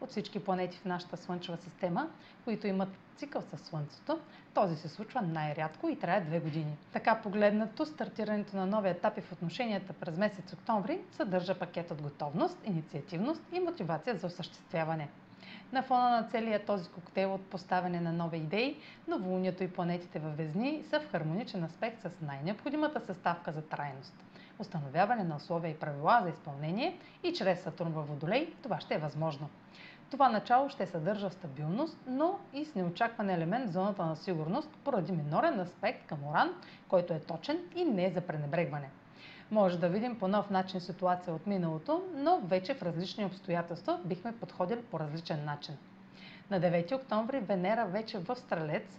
От всички планети в нашата Слънчева система, които имат цикъл със Слънцето, този се случва най-рядко и трае две години. Така погледнато, стартирането на нови етапи в отношенията през месец октомври съдържа пакет от готовност, инициативност и мотивация за осъществяване. На фона на целия този коктейл от поставяне на нови идеи, новолунието и планетите във Везни са в хармоничен аспект с най-необходимата съставка за трайност. Установяване на условия и правила за изпълнение и чрез Сатурн във Водолей това ще е възможно. Това начало ще съдържа стабилност, но и с неочакван елемент в зоната на сигурност поради минорен аспект към Оран, който е точен и не за пренебрегване. Може да видим по нов начин ситуация от миналото, но вече в различни обстоятелства бихме подходили по различен начин. На 9 октомври Венера вече в Стрелец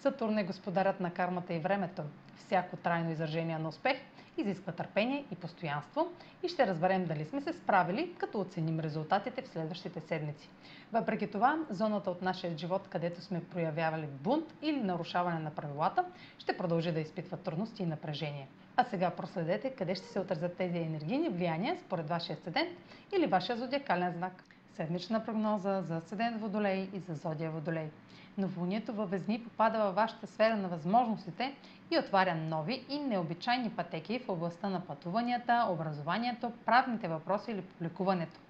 Сатурн е господарят на кармата и времето. Всяко трайно изражение на успех изисква търпение и постоянство и ще разберем дали сме се справили, като оценим резултатите в следващите седмици. Въпреки това, зоната от нашия живот, където сме проявявали бунт или нарушаване на правилата, ще продължи да изпитва трудности и напрежение. А сега проследете къде ще се отразят тези енергийни влияния според вашия седент или вашия зодиакален знак. Седмична прогноза за Седент Водолей и за Зодия Водолей. Новолунието във Везни попада във вашата сфера на възможностите и отваря нови и необичайни пътеки в областта на пътуванията, образованието, правните въпроси или публикуването.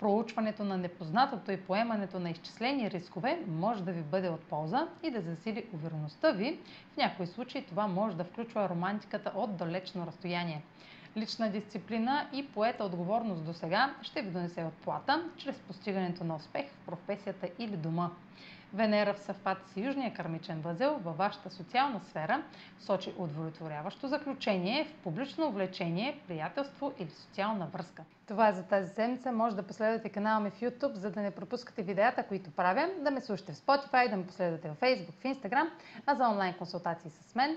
Проучването на непознатото и поемането на изчислени рискове може да ви бъде от полза и да засили увереността ви. В някои случаи това може да включва романтиката от далечно разстояние. Лична дисциплина и поета отговорност до сега ще ви донесе отплата чрез постигането на успех в професията или дома. Венера в съвпад с Южния кармичен възел във вашата социална сфера сочи удовлетворяващо заключение в публично увлечение, приятелство или социална връзка. Това е за тази седмица. Може да последвате канала ми в YouTube, за да не пропускате видеята, които правя, да ме слушате в Spotify, да ме последвате в Facebook, в Instagram, а за онлайн консултации с мен